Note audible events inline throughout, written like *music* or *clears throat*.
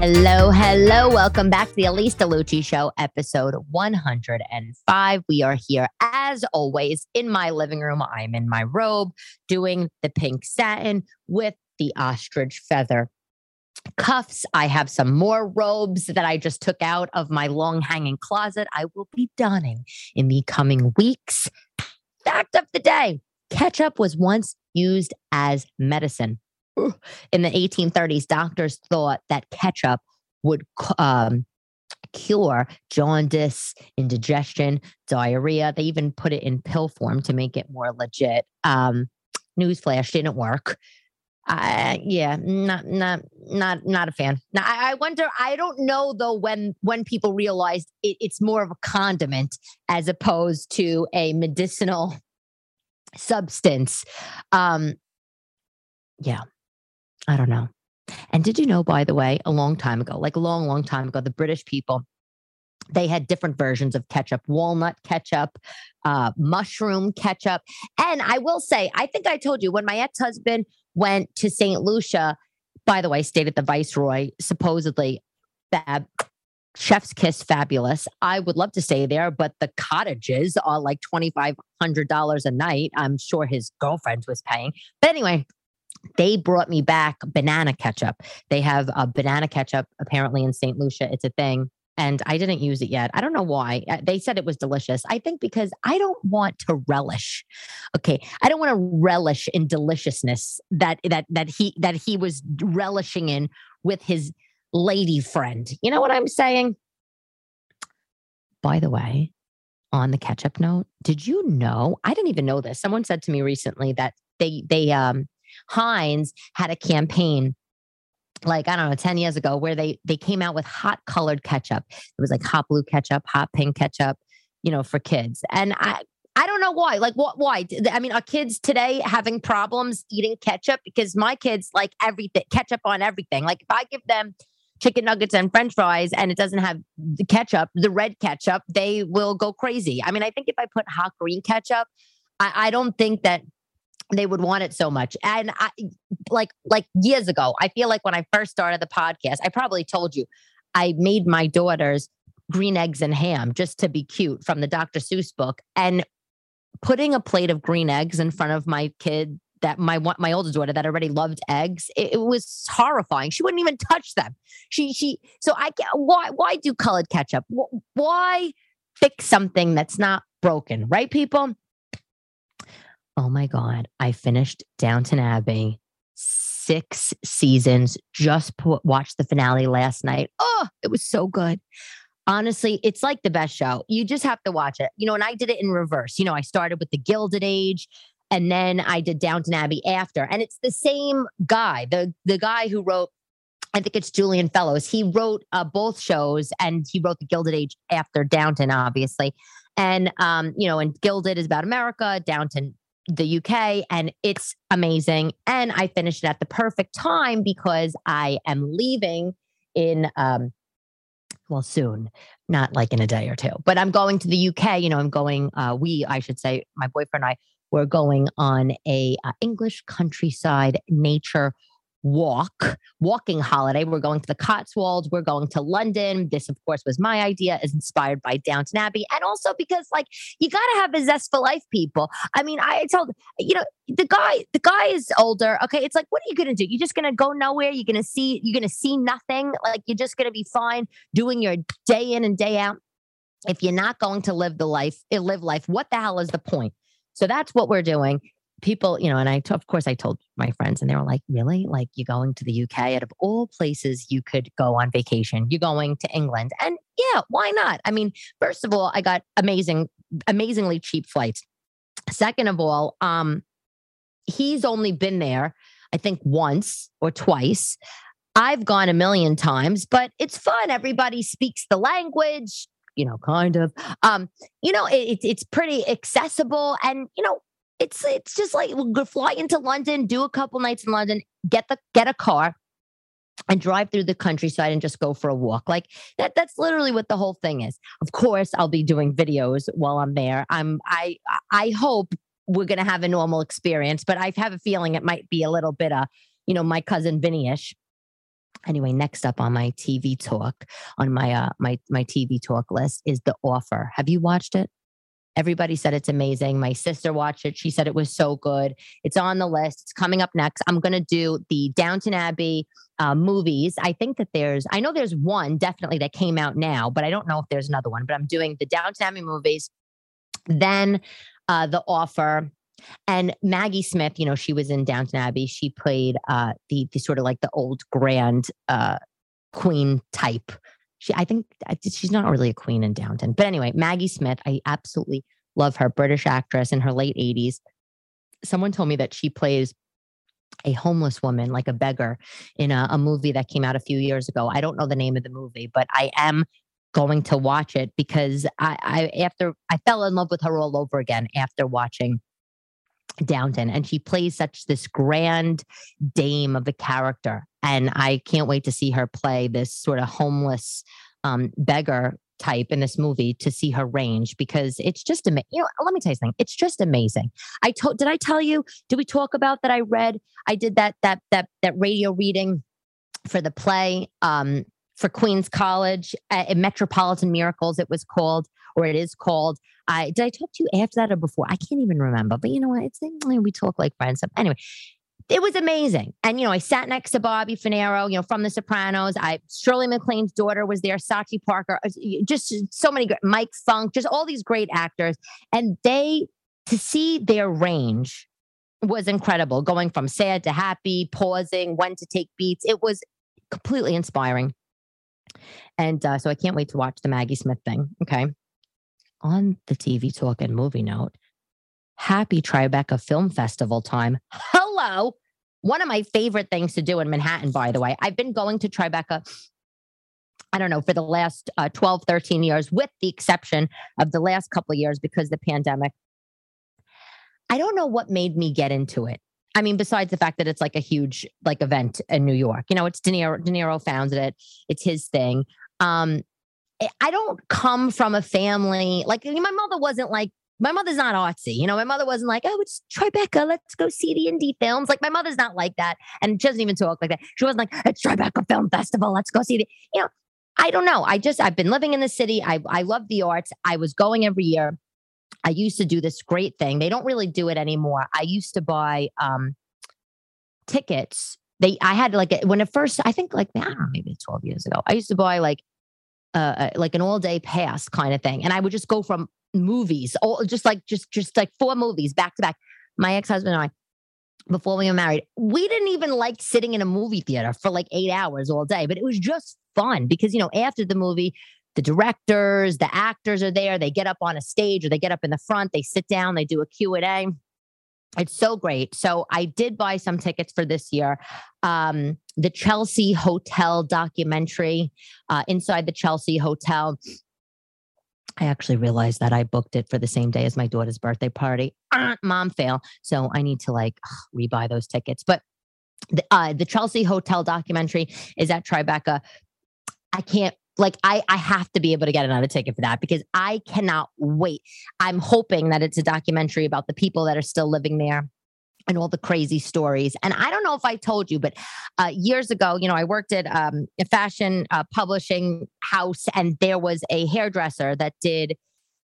Hello, hello. Welcome back to the Elyse DeLucci Show, episode 105. We are here, as always, in my living room. I'm in my robe doing the pink satin with the ostrich feather cuffs. I have some more robes that I just took out of my long hanging closet. I will be donning in the coming weeks. Fact of the day ketchup was once used as medicine in the 1830s, doctors thought that ketchup would um, cure jaundice, indigestion, diarrhea. They even put it in pill form to make it more legit. Um, newsflash didn't work. Uh, yeah, not not not not a fan. Now, I, I wonder. I don't know though when when people realized it, it's more of a condiment as opposed to a medicinal substance. Um, yeah, I don't know. And did you know, by the way, a long time ago, like a long, long time ago, the British people, they had different versions of ketchup walnut ketchup, uh, mushroom ketchup. And I will say, I think I told you when my ex husband went to St. Lucia, by the way, stayed at the Viceroy, supposedly fab, chef's kiss fabulous. I would love to stay there, but the cottages are like $2,500 a night. I'm sure his girlfriend was paying. But anyway, they brought me back banana ketchup. They have a banana ketchup apparently in St. Lucia. It's a thing. And I didn't use it yet. I don't know why. Uh, they said it was delicious. I think because I don't want to relish. Okay, I don't want to relish in deliciousness that that that he that he was relishing in with his lady friend. You know what I'm saying? By the way, on the ketchup note, did you know? I didn't even know this. Someone said to me recently that they they um Heinz had a campaign like I don't know, 10 years ago, where they they came out with hot colored ketchup. It was like hot blue ketchup, hot pink ketchup, you know, for kids. And I I don't know why. Like what why? I mean, are kids today having problems eating ketchup? Because my kids like everything ketchup on everything. Like if I give them chicken nuggets and french fries and it doesn't have the ketchup, the red ketchup, they will go crazy. I mean, I think if I put hot green ketchup, I, I don't think that they would want it so much. And I like like years ago, I feel like when I first started the podcast, I probably told you I made my daughters green eggs and ham just to be cute from the Dr. Seuss book. And putting a plate of green eggs in front of my kid that my my older daughter that already loved eggs, it, it was horrifying. She wouldn't even touch them. She she so I why why do colored ketchup? Why fix something that's not broken, right people? Oh my God, I finished Downton Abbey six seasons, just watched the finale last night. Oh, it was so good. Honestly, it's like the best show. You just have to watch it. You know, and I did it in reverse. You know, I started with the Gilded Age and then I did Downton Abbey after. And it's the same guy, the the guy who wrote I think it's Julian Fellowes. He wrote uh, both shows and he wrote The Gilded Age after Downton, obviously. And, um, you know, and Gilded is about America, Downton the UK and it's amazing. And I finished it at the perfect time because I am leaving in um well soon, not like in a day or two. But I'm going to the UK, you know, I'm going uh we I should say my boyfriend and I we're going on a uh, English countryside nature walk, walking holiday. We're going to the Cotswolds. We're going to London. This, of course, was my idea, is inspired by Downton Abbey. And also because, like, you got to have a zest for life, people. I mean, I told, you know, the guy, the guy is older. Okay. It's like, what are you going to do? You're just going to go nowhere. You're going to see, you're going to see nothing. Like, you're just going to be fine doing your day in and day out. If you're not going to live the life, eh, live life, what the hell is the point? So that's what we're doing people, you know, and I, t- of course, I told my friends, and they were like, "Really? Like you're going to the UK? Out of all places you could go on vacation, you're going to England?" And yeah, why not? I mean, first of all, I got amazing, amazingly cheap flights. Second of all, um, he's only been there, I think, once or twice. I've gone a million times, but it's fun. Everybody speaks the language you know, kind of. Um, you know, it, it's pretty accessible, and you know, it's it's just like we'll fly into London, do a couple nights in London, get the get a car, and drive through the countryside and just go for a walk. Like that that's literally what the whole thing is. Of course, I'll be doing videos while I'm there. I'm I I hope we're going to have a normal experience, but I have a feeling it might be a little bit of you know, my cousin Vinny Ish. Anyway, next up on my TV talk, on my uh my my TV talk list is The Offer. Have you watched it? Everybody said it's amazing. My sister watched it. She said it was so good. It's on the list. It's coming up next. I'm going to do the Downton Abbey uh, movies. I think that there's, I know there's one definitely that came out now, but I don't know if there's another one. But I'm doing the Downton Abbey movies, then uh, The Offer. And Maggie Smith, you know, she was in Downton Abbey. She played uh, the, the sort of like the old grand uh, queen type she I think she's not really a queen in Downton. But anyway, Maggie Smith, I absolutely love her, British actress in her late 80s. Someone told me that she plays a homeless woman, like a beggar, in a, a movie that came out a few years ago. I don't know the name of the movie, but I am going to watch it because I, I after I fell in love with her all over again after watching Downton, and she plays such this grand dame of a character, and I can't wait to see her play this sort of homeless um, beggar type in this movie to see her range because it's just amazing. You know, let me tell you something. It's just amazing. I told. Did I tell you? Did we talk about that? I read. I did that that that that radio reading for the play um, for Queens College at Metropolitan Miracles. It was called, or it is called. I did I talk to you after that or before? I can't even remember. But you know what? It's we talk like friends. Anyway, it was amazing. And you know, I sat next to Bobby Funaro, you know, from The Sopranos. I Shirley MacLaine's daughter was there, Sachi Parker, uh, just so many great, Mike Funk, just all these great actors. And they to see their range was incredible, going from sad to happy, pausing, when to take beats. It was completely inspiring. And uh, so I can't wait to watch the Maggie Smith thing. Okay on the TV Talk and Movie Note. Happy Tribeca Film Festival time. Hello. One of my favorite things to do in Manhattan, by the way. I've been going to Tribeca, I don't know, for the last uh, 12, 13 years, with the exception of the last couple of years because the pandemic. I don't know what made me get into it. I mean, besides the fact that it's like a huge like event in New York, you know, it's De Niro. De Niro founded it. It's his thing. Um, I don't come from a family like my mother wasn't like my mother's not artsy. You know, my mother wasn't like, oh, it's Tribeca. Let's go see the indie films. Like my mother's not like that. And she doesn't even talk like that. She wasn't like, it's Tribeca Film Festival. Let's go see the, you know, I don't know. I just, I've been living in the city. I, I love the arts. I was going every year. I used to do this great thing. They don't really do it anymore. I used to buy um, tickets. They, I had like, when it first, I think like, I don't know, maybe 12 years ago, I used to buy like uh, uh, like an all day pass kind of thing. And I would just go from movies, all just like just just like four movies back to back. My ex husband and I, before we were married, we didn't even like sitting in a movie theater for like eight hours all day, but it was just fun because you know after the movie. The directors, the actors are there. They get up on a stage or they get up in the front. They sit down. They do a Q and A it's so great. So I did buy some tickets for this year. Um, the Chelsea Hotel documentary, uh, inside the Chelsea Hotel. I actually realized that I booked it for the same day as my daughter's birthday party. *clears throat* Mom fail. So I need to like ugh, rebuy those tickets. But the, uh, the Chelsea Hotel documentary is at Tribeca. I can't like I I have to be able to get another ticket for that because I cannot wait. I'm hoping that it's a documentary about the people that are still living there and all the crazy stories. And I don't know if I told you, but uh, years ago, you know, I worked at um, a fashion uh, publishing house, and there was a hairdresser that did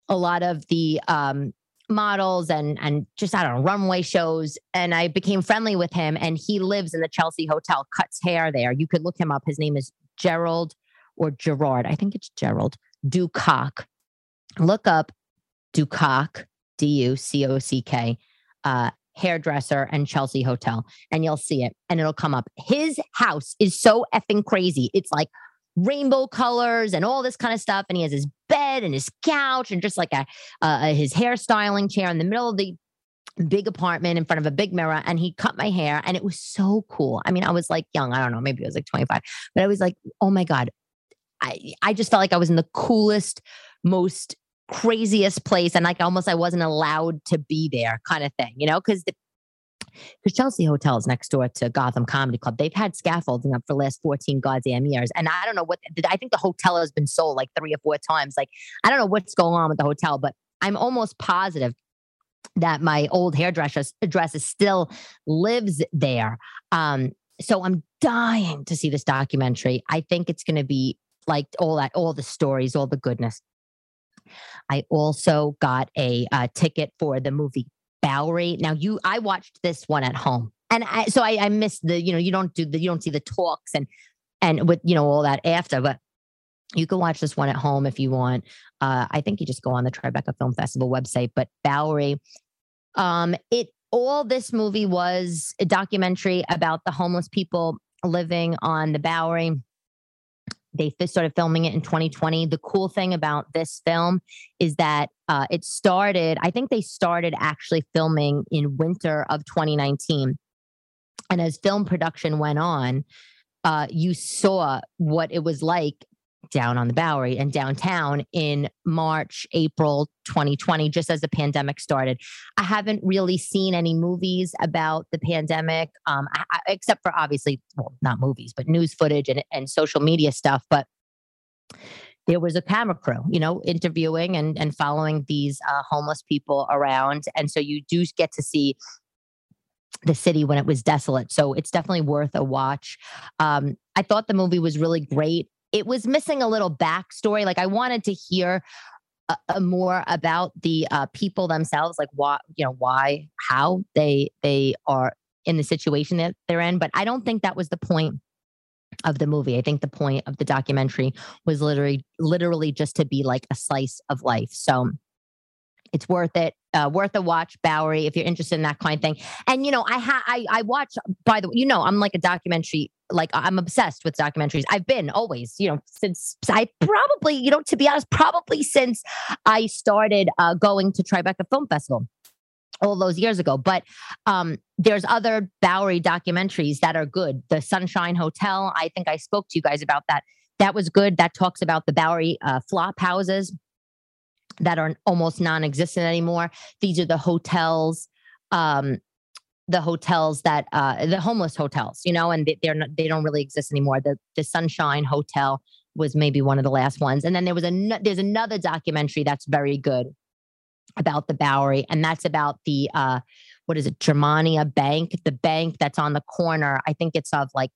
a lot of the um, models and and just I don't know runway shows. And I became friendly with him, and he lives in the Chelsea Hotel, cuts hair there. You could look him up. His name is Gerald or Gerard. I think it's Gerald Ducock. Look up Ducock, D U C O C K, uh, hairdresser and Chelsea Hotel, and you'll see it and it'll come up. His house is so effing crazy. It's like rainbow colors and all this kind of stuff. And he has his bed and his couch and just like a uh, his hairstyling chair in the middle of the big apartment in front of a big mirror and he cut my hair and it was so cool. I mean, I was like young, I don't know, maybe I was like 25, but I was like, oh my God, I, I just felt like I was in the coolest, most craziest place. And like almost I wasn't allowed to be there kind of thing, you know, because the because Chelsea Hotel is next door to Gotham Comedy Club. They've had scaffolding up for the last 14 goddamn years. And I don't know what, I think the hotel has been sold like three or four times. Like, I don't know what's going on with the hotel, but I'm almost positive that my old hairdresser dresser still lives there. Um, so I'm dying to see this documentary. I think it's going to be like all that, all the stories, all the goodness. I also got a uh, ticket for the movie Bowery. Now, you, I watched this one at home, and I, so I, I missed the, you know, you don't do the, you don't see the talks and and with you know all that after, but you can watch this one at home if you want. Uh, I think you just go on the Tribeca Film Festival website. But Bowery, um, it all this movie was a documentary about the homeless people living on the Bowery. They started filming it in 2020. The cool thing about this film is that uh, it started, I think they started actually filming in winter of 2019. And as film production went on, uh, you saw what it was like down on the Bowery and downtown in March, April 2020, just as the pandemic started. I haven't really seen any movies about the pandemic, um, I, I, except for obviously, well, not movies, but news footage and, and social media stuff. But there was a camera crew, you know, interviewing and, and following these uh, homeless people around. And so you do get to see the city when it was desolate. So it's definitely worth a watch. Um, I thought the movie was really great it was missing a little backstory. Like I wanted to hear a, a more about the uh, people themselves, like why, you know, why, how they they are in the situation that they're in. But I don't think that was the point of the movie. I think the point of the documentary was literally literally just to be like a slice of life. So it's worth it. Uh, worth a watch, Bowery, if you're interested in that kind of thing. And you know, I ha- I I watch. By the way, you know, I'm like a documentary. Like I'm obsessed with documentaries. I've been always, you know, since I probably, you know, to be honest, probably since I started uh, going to Tribeca Film Festival all those years ago. But um, there's other Bowery documentaries that are good. The Sunshine Hotel. I think I spoke to you guys about that. That was good. That talks about the Bowery uh, flop houses that are almost non-existent anymore. These are the hotels, um, the hotels that uh, the homeless hotels, you know, and they, are not, they don't really exist anymore. The the Sunshine Hotel was maybe one of the last ones, and then there was a there's another documentary that's very good about the Bowery, and that's about the uh, what is it, Germania Bank, the bank that's on the corner. I think it's of like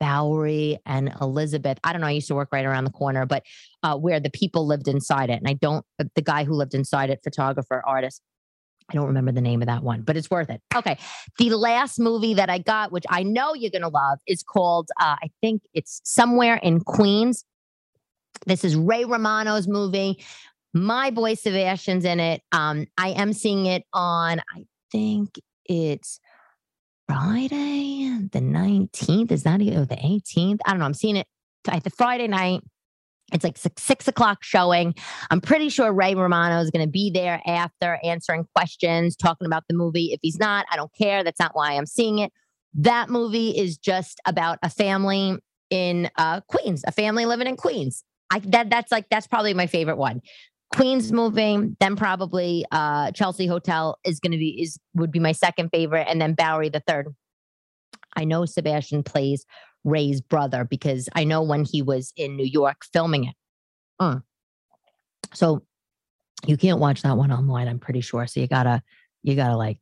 Bowery and Elizabeth. I don't know. I used to work right around the corner, but uh, where the people lived inside it. And I don't, uh, the guy who lived inside it, photographer, artist, I don't remember the name of that one, but it's worth it. Okay. The last movie that I got, which I know you're going to love, is called, uh, I think it's Somewhere in Queens. This is Ray Romano's movie. My boy Sebastian's in it. Um, I am seeing it on, I think it's Friday, the 19th. Is that or the 18th? I don't know. I'm seeing it at the Friday night. It's like six, six o'clock showing. I'm pretty sure Ray Romano is going to be there after answering questions, talking about the movie. If he's not, I don't care. That's not why I'm seeing it. That movie is just about a family in uh, Queens, a family living in Queens. I that that's like that's probably my favorite one. Queens moving, then probably uh, Chelsea Hotel is going to be is would be my second favorite, and then Bowery the third. I know Sebastian plays Ray's brother because I know when he was in New York filming it. Mm. So you can't watch that one online. I'm pretty sure. So you gotta you gotta like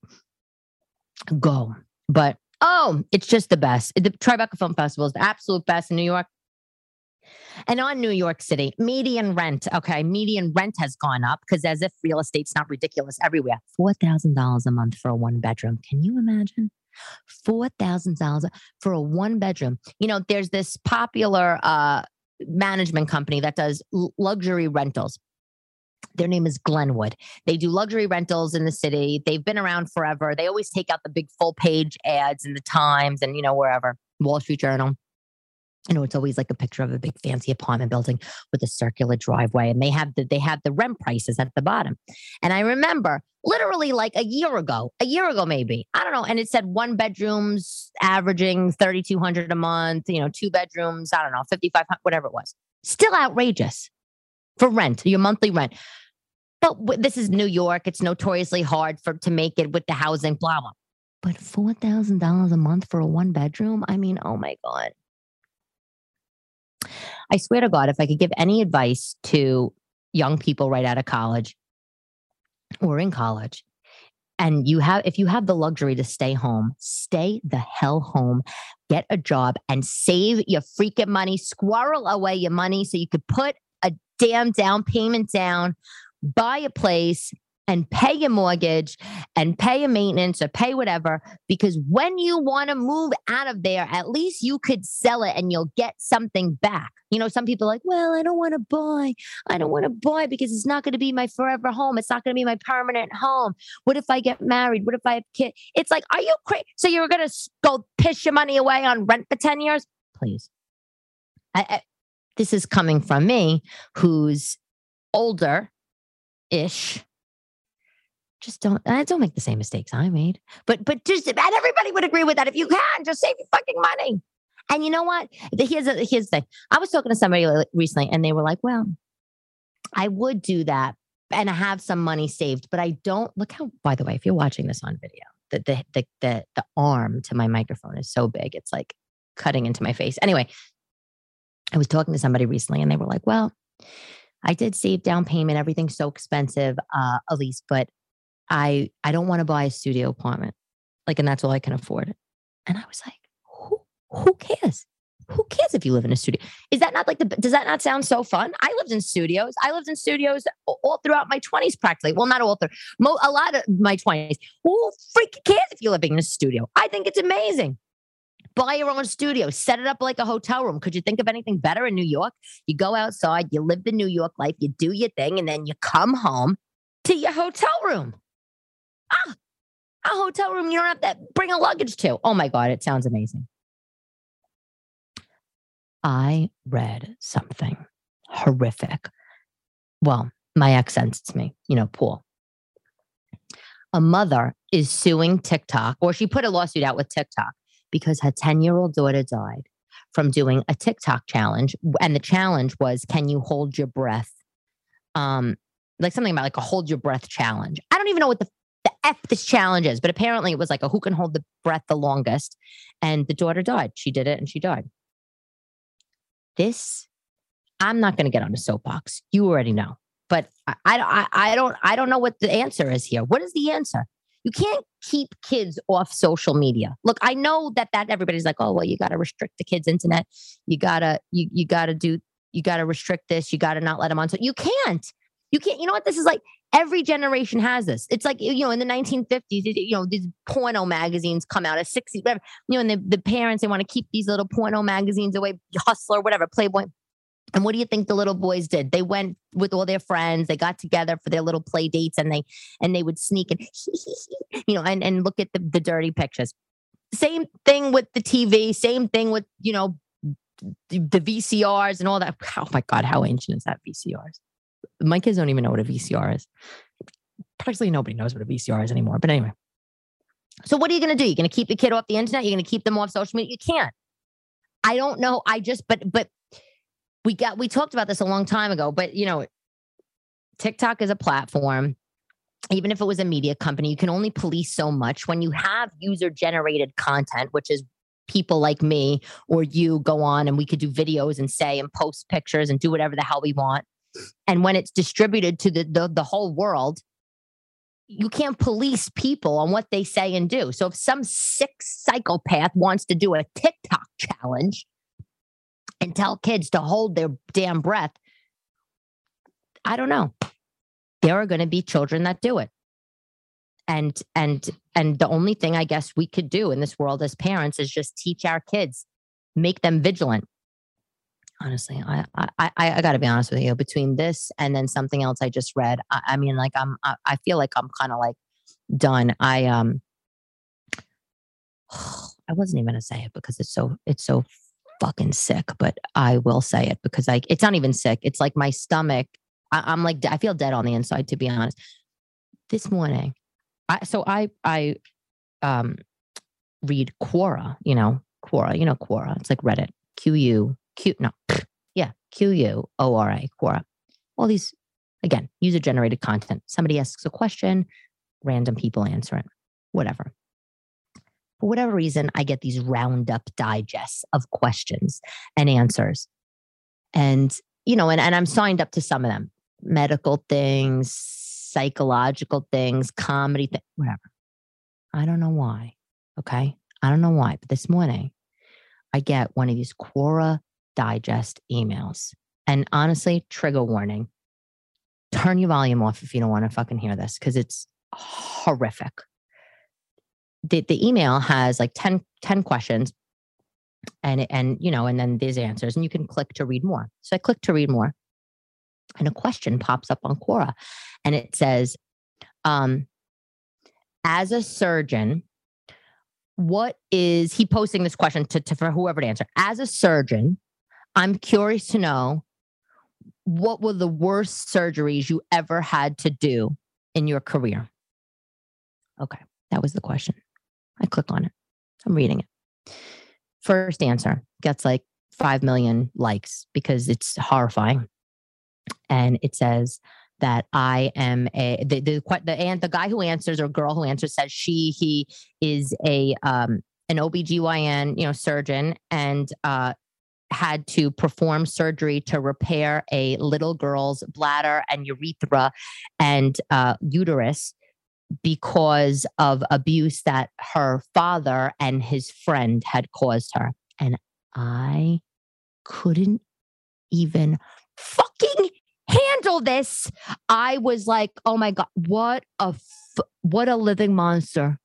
go. But oh, it's just the best. The Tribeca Film Festival is the absolute best in New York. And on New York City, median rent, okay, median rent has gone up because as if real estate's not ridiculous everywhere. $4,000 a month for a one bedroom. Can you imagine? $4,000 for a one bedroom. You know, there's this popular uh, management company that does l- luxury rentals. Their name is Glenwood. They do luxury rentals in the city. They've been around forever. They always take out the big full page ads in the Times and, you know, wherever, Wall Street Journal you know, it's always like a picture of a big fancy apartment building with a circular driveway, and they have the they have the rent prices at the bottom. And I remember literally like a year ago, a year ago maybe, I don't know, and it said one bedrooms averaging thirty two hundred a month, you know, two bedrooms, I don't know, fifty five hundred, whatever it was. Still outrageous for rent, your monthly rent. But w- this is New York; it's notoriously hard for to make it with the housing, blah blah. But four thousand dollars a month for a one bedroom? I mean, oh my god. I swear to God, if I could give any advice to young people right out of college or in college, and you have if you have the luxury to stay home stay the hell home get a job and save your freaking money squirrel away your money so you could put a damn down payment down buy a place and pay your mortgage and pay your maintenance or pay whatever. Because when you want to move out of there, at least you could sell it and you'll get something back. You know, some people like, well, I don't want to buy. I don't want to buy because it's not going to be my forever home. It's not going to be my permanent home. What if I get married? What if I have kids? It's like, are you crazy? So you're going to go piss your money away on rent for 10 years? Please. I, I, this is coming from me who's older ish just don't I don't make the same mistakes I made. But but just and everybody would agree with that. If you can, just save your fucking money. And you know what? Here's a, here's the thing. I was talking to somebody recently, and they were like, "Well, I would do that, and I have some money saved, but I don't." Look how. By the way, if you're watching this on video, the the the the, the arm to my microphone is so big, it's like cutting into my face. Anyway, I was talking to somebody recently, and they were like, "Well." I did save down payment. Everything's so expensive, uh, Elyse, but I I don't want to buy a studio apartment. Like, and that's all I can afford. And I was like, who who cares? Who cares if you live in a studio? Is that not like the does that not sound so fun? I lived in studios. I lived in studios all throughout my 20s practically. Well, not all through a lot of my 20s. Who freaking cares if you're living in a studio? I think it's amazing. Buy your own studio, set it up like a hotel room. Could you think of anything better in New York? You go outside, you live the New York life, you do your thing, and then you come home to your hotel room. Ah, a hotel room you don't have to bring a luggage to. Oh my God, it sounds amazing. I read something horrific. Well, my ex me, you know, Paul. A mother is suing TikTok, or she put a lawsuit out with TikTok because her 10 year old daughter died from doing a TikTok challenge. And the challenge was, can you hold your breath? Um, like something about like a hold your breath challenge. I don't even know what the the F this challenge is. But apparently it was like a who can hold the breath the longest. And the daughter died. She did it and she died. This, I'm not going to get on a soapbox. You already know. But I, I, I don't I don't know what the answer is here. What is the answer? You can't keep kids off social media. Look, I know that that everybody's like, oh well, you got to restrict the kids' internet. You gotta you you gotta do you gotta restrict this. You gotta not let them on. So you can't. You can't. You know what this is like? Every generation has this. It's like, you know, in the 1950s, you know, these porno magazines come out at 60, whatever, you know, and the, the parents, they want to keep these little porno magazines away, Hustler, whatever, Playboy. And what do you think the little boys did? They went with all their friends. They got together for their little play dates, and they and they would sneak and *laughs* you know and and look at the, the dirty pictures. Same thing with the TV. Same thing with you know the VCRs and all that. Oh my God, how ancient is that VCRs? My kids don't even know what a VCR is. Practically nobody knows what a VCR is anymore. But anyway. So what are you going to do? You're going to keep the kid off the internet? You're going to keep them off social media? You can't. I don't know. I just, but, but we got, we talked about this a long time ago, but you know, TikTok is a platform. Even if it was a media company, you can only police so much when you have user generated content, which is people like me or you go on and we could do videos and say and post pictures and do whatever the hell we want and when it's distributed to the, the, the whole world you can't police people on what they say and do. So if some sick psychopath wants to do a tiktok challenge and tell kids to hold their damn breath i don't know. There are going to be children that do it. And and and the only thing i guess we could do in this world as parents is just teach our kids make them vigilant honestly i i i, got to be honest with you between this and then something else i just read i, I mean like i'm I, I feel like i'm kind of like done. I um *sighs* i wasn't even gonna say it because it's so it's so fucking sick but i will say it because like it's not even sick it's like my stomach I, i'm like i feel dead on the inside to be honest. This morning i so i i um read quora you know quora you know quora it's like reddit q-u Q, no, yeah, Q U O R A, Quora. All these, again, user generated content. Somebody asks a question, random people answer it, whatever. For whatever reason, I get these roundup digests of questions and answers. And, you know, and, and I'm signed up to some of them medical things, psychological things, comedy, th- whatever. I don't know why. Okay. I don't know why. But this morning, I get one of these Quora Digest emails. And honestly, trigger warning turn your volume off if you don't want to fucking hear this because it's horrific. The, the email has like 10, 10 questions and and you know and then these answers and you can click to read more so i click to read more and a question pops up on quora and it says um as a surgeon what is he posting this question to, to for whoever to answer as a surgeon i'm curious to know what were the worst surgeries you ever had to do in your career? Okay, that was the question. I click on it. I'm reading it. First answer gets like 5 million likes because it's horrifying. And it says that I am a the the the, and the guy who answers or girl who answers says she he is a um an OBGYN, you know, surgeon and uh had to perform surgery to repair a little girl's bladder and urethra and uh, uterus because of abuse that her father and his friend had caused her. And I couldn't even fucking handle this. I was like, oh my God, what a, f- what a living monster.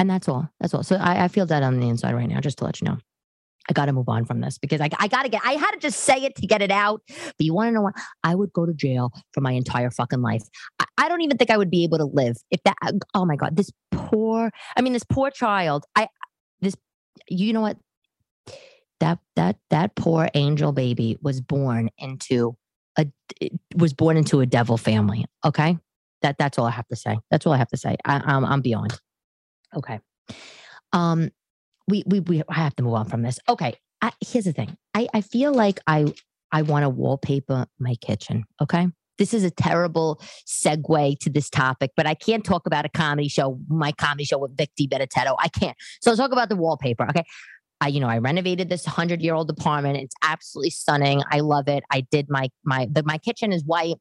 And that's all. That's all. So I, I feel that on the inside right now, just to let you know. I got to move on from this because I, I got to get, I had to just say it to get it out. But you want to know what? I would go to jail for my entire fucking life. I, I, don't even think I would be able to live if that, oh my God, this poor, I mean, this poor child, I, this, you know what? That, that, that poor angel baby was born into a, was born into a devil family. Okay. That, that's all I have to say. That's all I have to say. I, I'm, I'm beyond. Okay. Um, we we we have to move on from this. Okay, I, here's the thing. I I feel like I I want to wallpaper my kitchen. Okay. This is a terrible segue to this topic, but I can't talk about a comedy show, my comedy show with Vic Dibitetto. I can't. So I'll talk about the wallpaper. Okay. I, you know, I renovated this hundred year old apartment. It's absolutely stunning. I love it. I did my my the, my kitchen is white,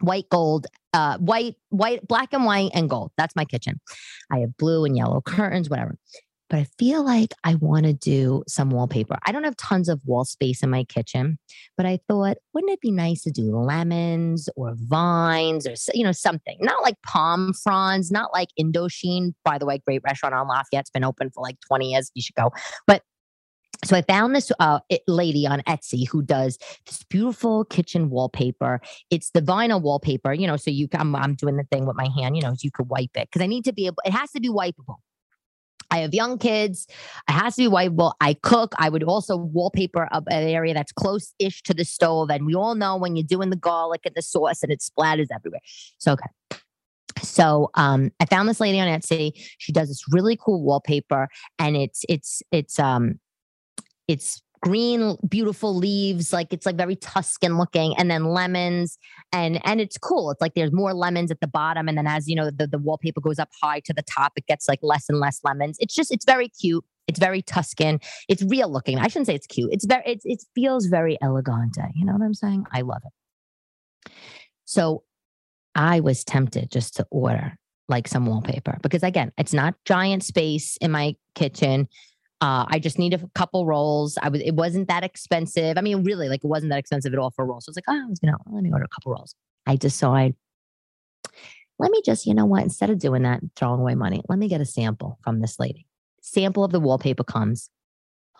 white gold, uh, white, white, black and white and gold. That's my kitchen. I have blue and yellow curtains, whatever but I feel like I want to do some wallpaper. I don't have tons of wall space in my kitchen, but I thought, wouldn't it be nice to do lemons or vines or you know something? Not like palm fronds, not like Indochine. By the way, great restaurant on Lafayette. It's been open for like 20 years. You should go. But so I found this uh, lady on Etsy who does this beautiful kitchen wallpaper. It's the vinyl wallpaper, you know. So you, I'm, I'm doing the thing with my hand, you know, so you could wipe it because I need to be able. It has to be wipeable. I have young kids. It has to be wipeable. I cook. I would also wallpaper up an area that's close-ish to the stove. And we all know when you're doing the garlic and the sauce and it splatters everywhere. So okay. So um, I found this lady on Etsy. She does this really cool wallpaper, and it's it's it's um it's green beautiful leaves like it's like very tuscan looking and then lemons and and it's cool. It's like there's more lemons at the bottom and then as you know the, the wallpaper goes up high to the top it gets like less and less lemons. It's just it's very cute. It's very tuscan. It's real looking. I shouldn't say it's cute. It's very it's, it feels very elegante. You know what i'm saying? I love it. So i was tempted just to order like some wallpaper because again it's not giant space in my kitchen uh, I just need a couple rolls. I was it wasn't that expensive. I mean, really, like it wasn't that expensive at all for rolls. So I was like, oh, you know, let me order a couple rolls. I decide, let me just, you know what, instead of doing that, throwing away money, let me get a sample from this lady. Sample of the wallpaper comes.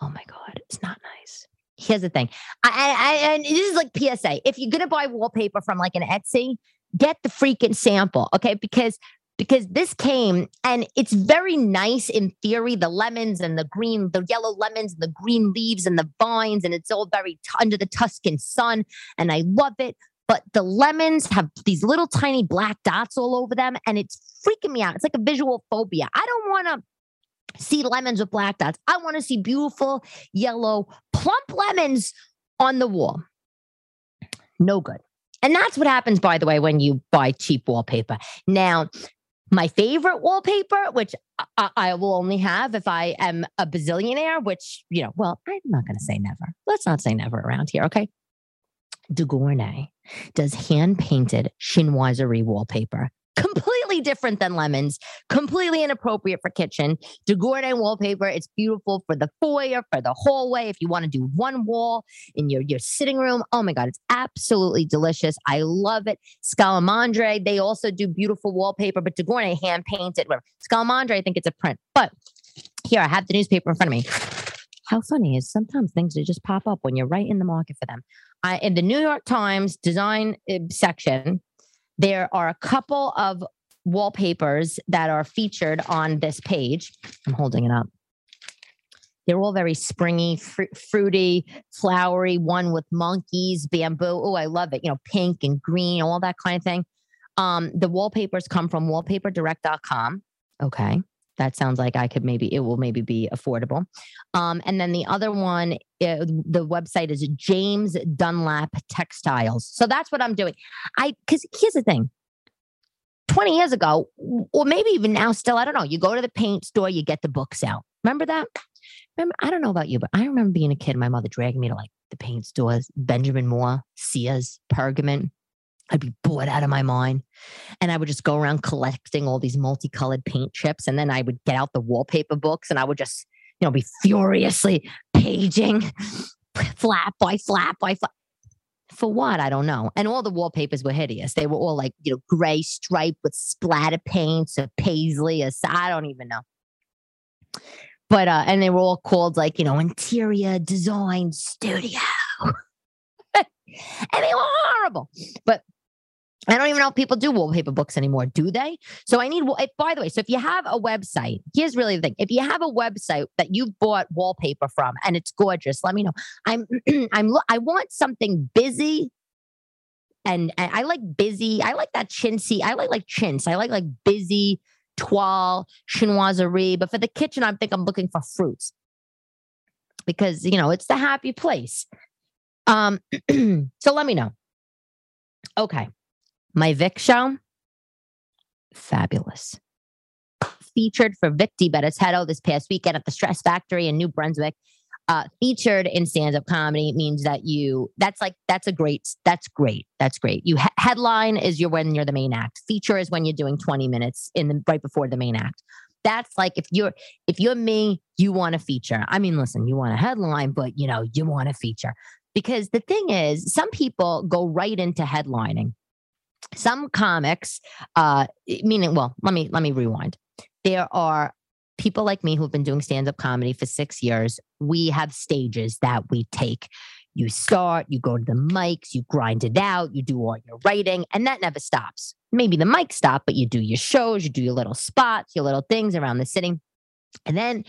Oh my God, it's not nice. Here's the thing. I, I, and this is like PSA. If you're gonna buy wallpaper from like an Etsy, get the freaking sample, okay? Because because this came and it's very nice in theory the lemons and the green the yellow lemons and the green leaves and the vines and it's all very t- under the tuscan sun and i love it but the lemons have these little tiny black dots all over them and it's freaking me out. It's like a visual phobia. I don't want to see lemons with black dots. I want to see beautiful yellow plump lemons on the wall. No good. And that's what happens, by the way, when you buy cheap wallpaper. Now, my favorite wallpaper, which I, I, will only have if I am a bazillionaire, which, you know, well, I'm not going to say never. Let's not say never around here. Okay. De Gournay. does hand painted chinoiserie wallpaper completely different than lemons, completely inappropriate for kitchen. De Gournay wallpaper, it's beautiful for the foyer, for the hallway. If you want to do one wall in your, your sitting room, oh my God, it's absolutely delicious. I love it. Scalamandre, they also do beautiful wallpaper, but De Gournay hand painted. Scalamandre, I think it's a print. But here, I have the newspaper in front of me. How funny is sometimes things that just pop up when you're right in the market for them. I, in the New York Times design uh, section, there are a couple of wallpapers that are featured on this page. I'm holding it up. They're all very springy, fr- fruity, flowery, one with monkeys, bamboo. Oh, I love it. You know, pink and green, all that kind of thing. Um, the wallpapers come from wallpaperdirect.com. Okay. That sounds like I could maybe, it will maybe be affordable. Um, and then the other one, uh, the website is James Dunlop Textiles. So that's what I'm doing. I, because here's the thing 20 years ago, or maybe even now still, I don't know. You go to the paint store, you get the books out. Remember that? Remember, I don't know about you, but I remember being a kid, my mother dragging me to like the paint stores, Benjamin Moore, Sears, Pergamon. I'd be bored out of my mind. And I would just go around collecting all these multicolored paint chips. And then I would get out the wallpaper books and I would just, you know, be furiously paging *sighs* flap by flap by flap. For what? I don't know. And all the wallpapers were hideous. They were all like, you know, gray striped with splatter paints or paisley or I don't even know. But uh, and they were all called like, you know, interior design studio. *laughs* and they were horrible. But I don't even know if people do wallpaper books anymore, do they? So I need, eh, by the way, so if you have a website, here's really the thing. If you have a website that you've bought wallpaper from and it's gorgeous, let me know. I'm, *clears throat* I'm, I want something busy. And, and I like busy. I like that chintzy. I like like chintz. I like like busy toile, chinoiserie. But for the kitchen, I think I'm looking for fruits because, you know, it's the happy place. Um, *clears throat* so let me know. Okay. My Vic show, fabulous. Featured for Vic Dibitetto this past weekend at the Stress Factory in New Brunswick. Uh, featured in stand-up comedy means that you that's like that's a great that's great that's great you he- headline is your when you're the main act feature is when you're doing 20 minutes in the right before the main act that's like if you're if you're me you want a feature i mean listen you want a headline but you know you want a feature because the thing is some people go right into headlining. Some comics uh meaning well let me let me rewind. There are people like me who've been doing stand-up comedy for six years. We have stages that we take. You start you go to the mics you grind it out you do all your writing and that never stops. Maybe the mic stop but you do your shows you do your little spots your little things around the city and then,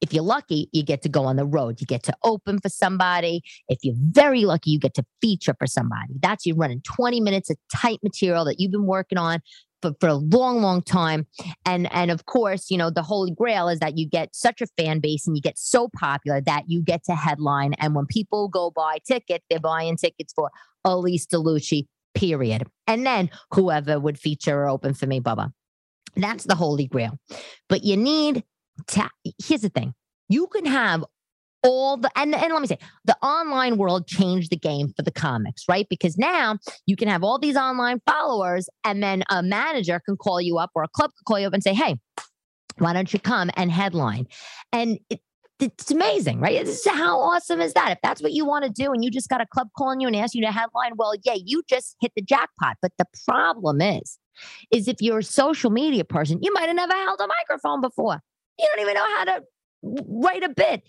if you're lucky, you get to go on the road. You get to open for somebody. If you're very lucky, you get to feature for somebody. That's you running 20 minutes of tight material that you've been working on for, for a long, long time. And and of course, you know, the holy grail is that you get such a fan base and you get so popular that you get to headline. And when people go buy tickets, they're buying tickets for Elyse DeLucci, period. And then whoever would feature or open for me, Bubba. That's the holy grail. But you need ta- here's the thing you can have all the and, and let me say the online world changed the game for the comics right because now you can have all these online followers and then a manager can call you up or a club can call you up and say hey why don't you come and headline and it, it's amazing, right? How awesome is that? If that's what you want to do and you just got a club calling you and asking you to headline, well, yeah, you just hit the jackpot. But the problem is, is if you're a social media person, you might have never held a microphone before. You don't even know how to write a bit.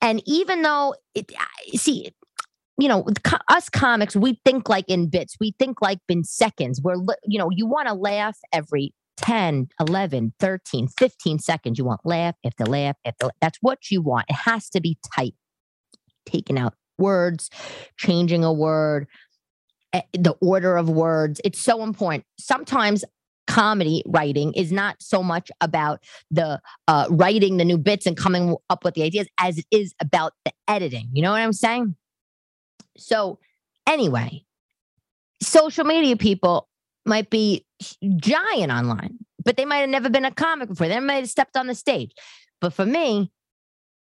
And even though it, see, you know, us comics, we think like in bits, we think like in seconds. We're, you know, you want to laugh every 10, 11, 13, 15 seconds. You want laugh after laugh after That's what you want. It has to be tight. Taking out words, changing a word, eh, the order of words. It's so important. Sometimes comedy writing is not so much about the uh, writing the new bits and coming up with the ideas as it is about the editing. You know what I'm saying? So, anyway, social media people might be giant online, but they might have never been a comic before. They might have stepped on the stage. But for me,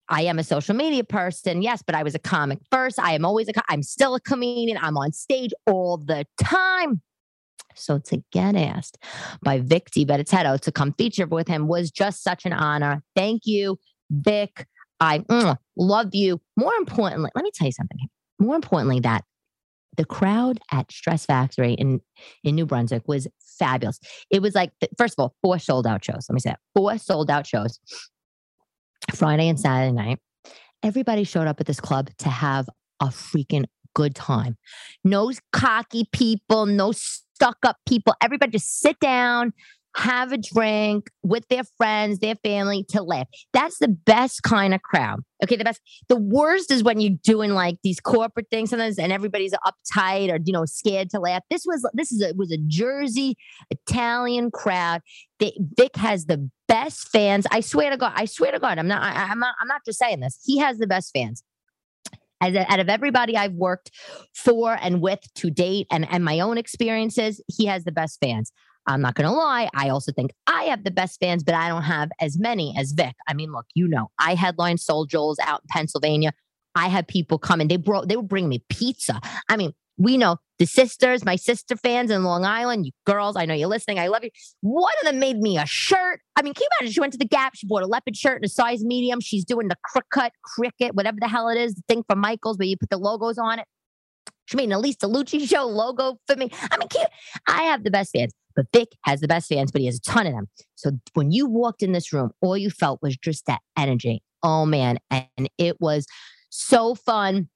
I am a social media person, yes, but I was a comic first. I am always a, I'm still a comedian. I'm on stage all the time. So to get asked by Vic Dibitetto to come feature with him was just such an honor. Thank you, Vic. I mm, love you. More importantly, let me tell you something. More importantly, that the crowd at Stress Factory in, in New Brunswick was fabulous. It was like, first of all, four sold out shows. Let me say that four sold out shows. Friday and Saturday night, everybody showed up at this club to have a freaking good time. No cocky people, no stuck up people. Everybody just sit down, have a drink with their friends, their family to laugh. That's the best kind of crowd. Okay, the best. The worst is when you're doing like these corporate things sometimes, and everybody's uptight or you know scared to laugh. This was this is was a Jersey Italian crowd. They, Vic has the best fans. I swear to God. I swear to God. I'm not. I, I'm not. I'm not just saying this. He has the best fans. Out of everybody I've worked for and with to date, and and my own experiences, he has the best fans. I'm not going to lie. I also think I have the best fans, but I don't have as many as Vic. I mean, look, you know, I headlined Soul Joel's out in Pennsylvania. I had people come and they brought, they would bring me pizza. I mean, we know the sisters, my sister fans in Long Island, you girls, I know you're listening. I love you. One of them made me a shirt. I mean, can you imagine? She went to the Gap, she bought a leopard shirt in a size medium. She's doing the Cricut, Cricket, whatever the hell it is, the thing from Michaels where you put the logos on it. She made an Elyse DeLucci show logo for me. I mean, cute. I have the best fans. But Vic has the best fans, but he has a ton of them. So when you walked in this room, all you felt was just that energy. Oh man. And it was so fun.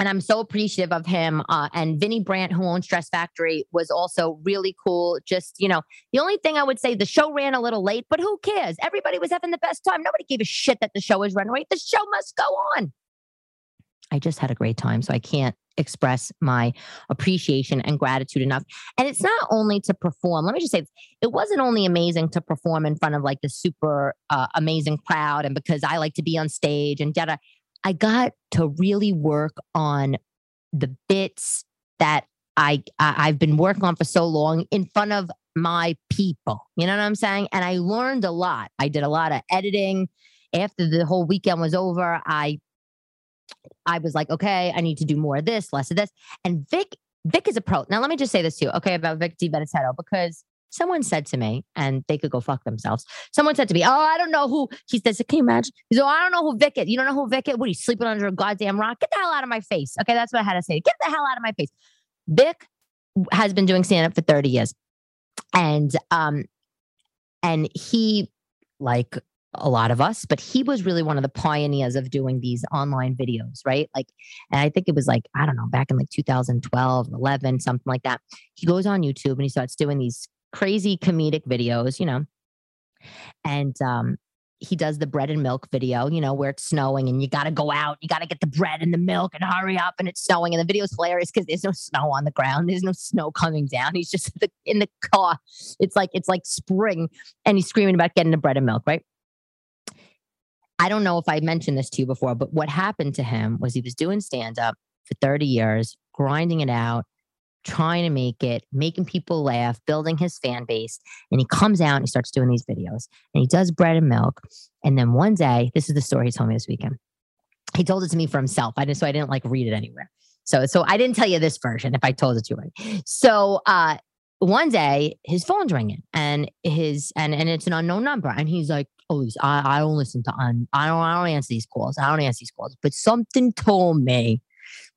And I'm so appreciative of him. Uh, and Vinnie Brand, who owns Stress Factory, was also really cool. Just, you know, the only thing I would say, the show ran a little late, but who cares? Everybody was having the best time. Nobody gave a shit that the show was running late. The show must go on. I just had a great time. So I can't express my appreciation and gratitude enough. And it's not only to perform. Let me just say, it wasn't only amazing to perform in front of like the super uh, amazing crowd, and because I like to be on stage and yada. I got to really work on the bits that I, I I've been working on for so long in front of my people. You know what I'm saying? And I learned a lot. I did a lot of editing. After the whole weekend was over, I I was like, okay, I need to do more of this, less of this. And Vic, Vic is a pro. Now, let me just say this to you, okay, about Vic Dibitetto, because someone said to me, and they could go fuck themselves. Someone said to me, Oh, I don't know who he says, Can you imagine? He said, oh, I don't know who Vic is. You don't know who Vic is? What are you sleeping under a goddamn rock? Get the hell out of my face. Okay, that's what I had to say. Get the hell out of my face. Vic has been doing stand-up for 30 years. And um, and he like a lot of us, but he was really one of the pioneers of doing these online videos, right? Like, and I think it was like, I don't know, back in like 2012, 11, something like that. He goes on YouTube and he starts doing these crazy comedic videos, you know, and um, he does the bread and milk video, you know, where it's snowing and you got to go out, you got to get the bread and the milk and hurry up and it's snowing. And the video's hilarious because there's no snow on the ground. There's no snow coming down. He's just *laughs* in the car. It's like, it's like spring and he's screaming about getting the bread and milk, right? I don't know if I mentioned this to you before, but what happened to him was he was doing stand up for 30 years, grinding it out, trying to make it, making people laugh, building his fan base. And he comes out and he starts doing these videos and he does bread and milk. And then one day, this is the story he told me this weekend. He told it to me for himself. I so I didn't like read it anywhere. So so I didn't tell you this version if I told it to you right. So uh one day his phone's ringing and his and and it's an unknown number and he's like oh I, I don't listen to un, I don't I don't answer these calls I don't answer these calls but something told me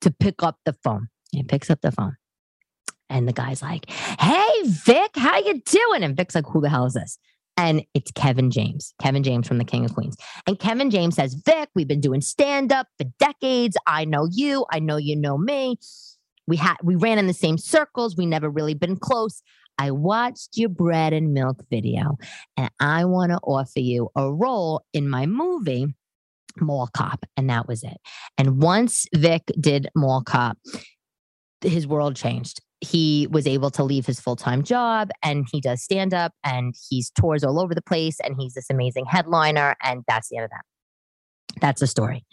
to pick up the phone and he picks up the phone and the guy's like hey Vic how you doing and Vic's like who the hell is this and it's Kevin James, Kevin James from the King of Queens. And Kevin James says, Vic, we've been doing stand up for decades. I know you. I know you know me. We had we ran in the same circles. We never really been close. I watched your bread and milk video, and I want to offer you a role in my movie, Mall Cop. And that was it. And once Vic did Mall Cop, his world changed. He was able to leave his full time job and he does stand up and he's tours all over the place and he's this amazing headliner. And that's the end of that. That's the story.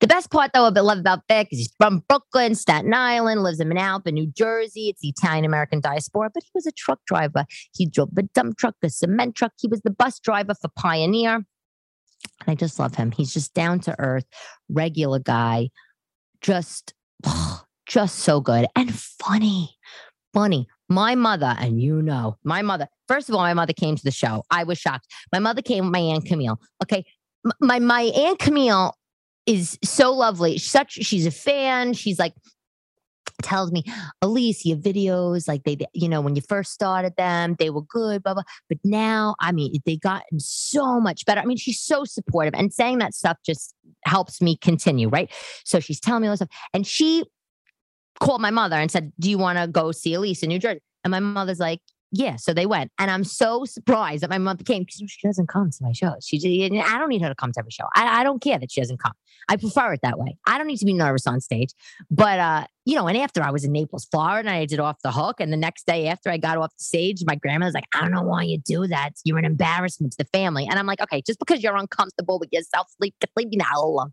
The best part, though, I love about Vic is he's from Brooklyn, Staten Island, lives in Manalapan, New Jersey. It's the Italian American diaspora, but he was a truck driver. He drove a dump truck, a cement truck. He was the bus driver for Pioneer. And I just love him. He's just down to earth, regular guy, just, *sighs* just so good and funny. Funny. My mother, and you know, my mother, first of all, my mother came to the show. I was shocked. My mother came with my Aunt Camille. Okay. My my Aunt Camille is so lovely. Such she's a fan. She's like tells me, Elyse, your videos, like they, you know, when you first started them, they were good, blah, blah. But now, I mean, they gotten so much better. I mean, she's so supportive and saying that stuff just helps me continue, right? So she's telling me all this stuff. And she called my mother and said, Do you want to go see Elyse in New Jersey? And my mother's like, yeah, so they went, and I'm so surprised that my mother came because she doesn't come to my shows. She, I don't need her to come to every show. I, I don't care that she doesn't come. I prefer it that way. I don't need to be nervous on stage. But uh, you know, and after I was in Naples, Florida, and I did off the hook, and the next day after I got off the stage, my grandmother's like, "I don't know why you do that. You're an embarrassment to the family." And I'm like, "Okay, just because you're uncomfortable with yourself, sleep, leave me now alone."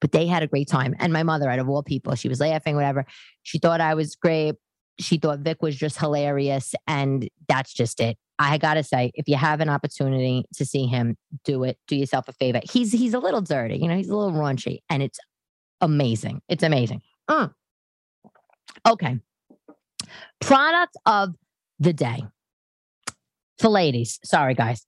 But they had a great time, and my mother, out of all people, she was laughing, whatever. She thought I was great she thought Vic was just hilarious. And that's just it. I gotta say, if you have an opportunity to see him, do it. Do yourself a favor. He's he's a little dirty, you know, he's a little raunchy, and it's amazing. It's amazing. Mm. Okay. Product of the day. For ladies, sorry guys.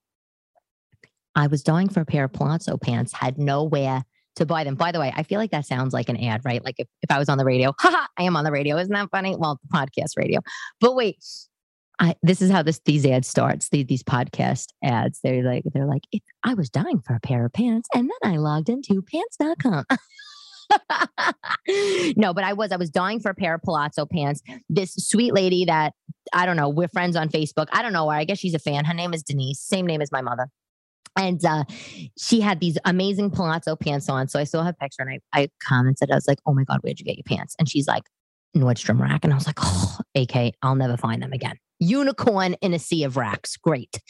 I was dying for a pair of Palazzo pants, had nowhere to buy them. By the way, I feel like that sounds like an ad, right? Like if, if I was on the radio, *laughs* haha, I am on the radio. Isn't that funny? Well, podcast radio. But wait, I, this is how this these ads starts. These, these podcast ads. They're like, they're like, I was dying for a pair of pants, and then I logged into pants.com. *laughs* no, but I was I was dying for a pair of Palazzo pants. This sweet lady that I don't know, we're friends on Facebook. I don't know her. I guess she's a fan. Her name is Denise, same name as my mother. And uh, she had these amazing palazzo pants on. So I saw her picture and I, I commented, I was like, oh my God, where'd you get your pants? And she's like, Nordstrom rack. And I was like, oh, AK, I'll never find them again. Unicorn in a sea of racks. Great.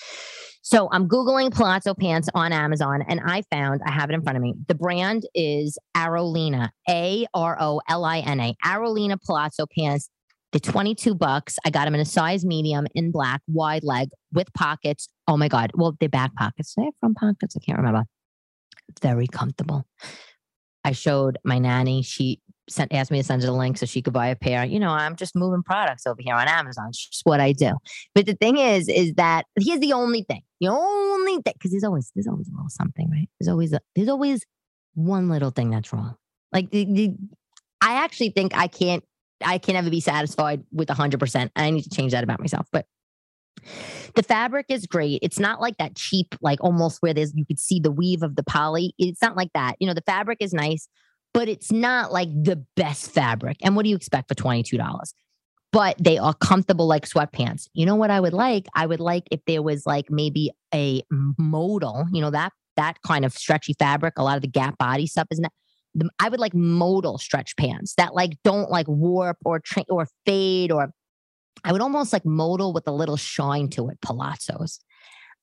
So I'm Googling palazzo pants on Amazon and I found, I have it in front of me. The brand is Arolina, A R O L I N A, Arolina palazzo pants. The 22 bucks. I got them in a size medium in black, wide leg with pockets. Oh my God. Well, they're back pockets. They're front pockets. I can't remember. Very comfortable. I showed my nanny. She sent asked me to send her the link so she could buy a pair. You know, I'm just moving products over here on Amazon. It's just what I do. But the thing is, is that here's the only thing. The only thing, because there's always there's always a little something, right? There's always a, there's always one little thing that's wrong. Like the, the, I actually think I can't I can never be satisfied with 100%. I need to change that about myself. But the fabric is great. It's not like that cheap, like almost where there's you could see the weave of the poly. It's not like that. You know, the fabric is nice, but it's not like the best fabric. And what do you expect for $22? But they are comfortable like sweatpants. You know what I would like? I would like if there was like maybe a modal, you know, that that kind of stretchy fabric. A lot of the gap body stuff isn't that I would like modal stretch pants that like don't like warp or tra- or fade or I would almost like modal with a little shine to it, palazzos.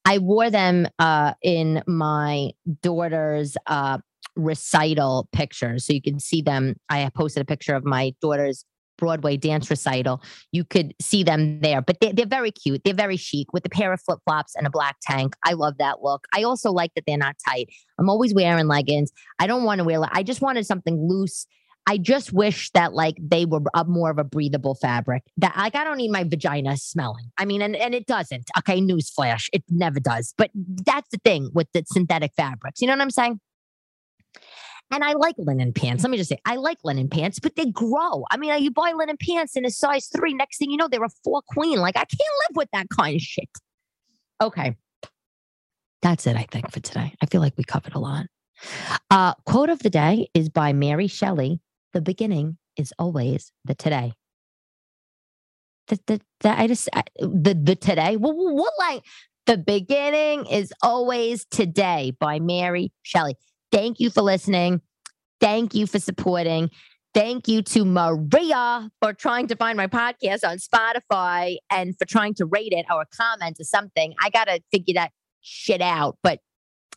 I wore them uh, in my daughter's uh, recital pictures. So you can see them. I posted a picture of my daughter's Broadway dance recital. You could see them there, but they're, they're very cute. They're very chic with a pair of flip flops and a black tank. I love that look. I also like that they're not tight. I'm always wearing leggings. I don't want to wear, I just wanted something loose. I just wish that like they were a, more of a breathable fabric. That like I don't need my vagina smelling. I mean, and, and it doesn't. Okay, newsflash, it never does. But that's the thing with the synthetic fabrics. You know what I'm saying? And I like linen pants. Let me just say, I like linen pants, but they grow. I mean, you buy linen pants in a size three. Next thing you know, they're a four queen. Like, I can't live with that kind of shit. Okay. That's it, I think, for today. I feel like we covered a lot. Uh, quote of the day is by Mary Shelley The beginning is always the today. The, the, the, I just, I, the, the today, what, what like, the beginning is always today by Mary Shelley. Thank you for listening. Thank you for supporting. Thank you to Maria for trying to find my podcast on Spotify and for trying to rate it or comment or something. I got to figure that shit out. But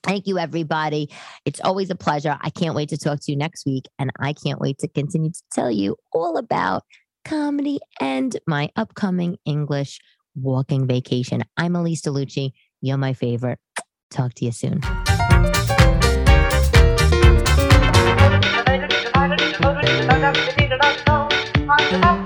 thank you, everybody. It's always a pleasure. I can't wait to talk to you next week. And I can't wait to continue to tell you all about comedy and my upcoming English walking vacation. I'm Elyse DeLucci. You're my favorite. Talk to you soon. 好的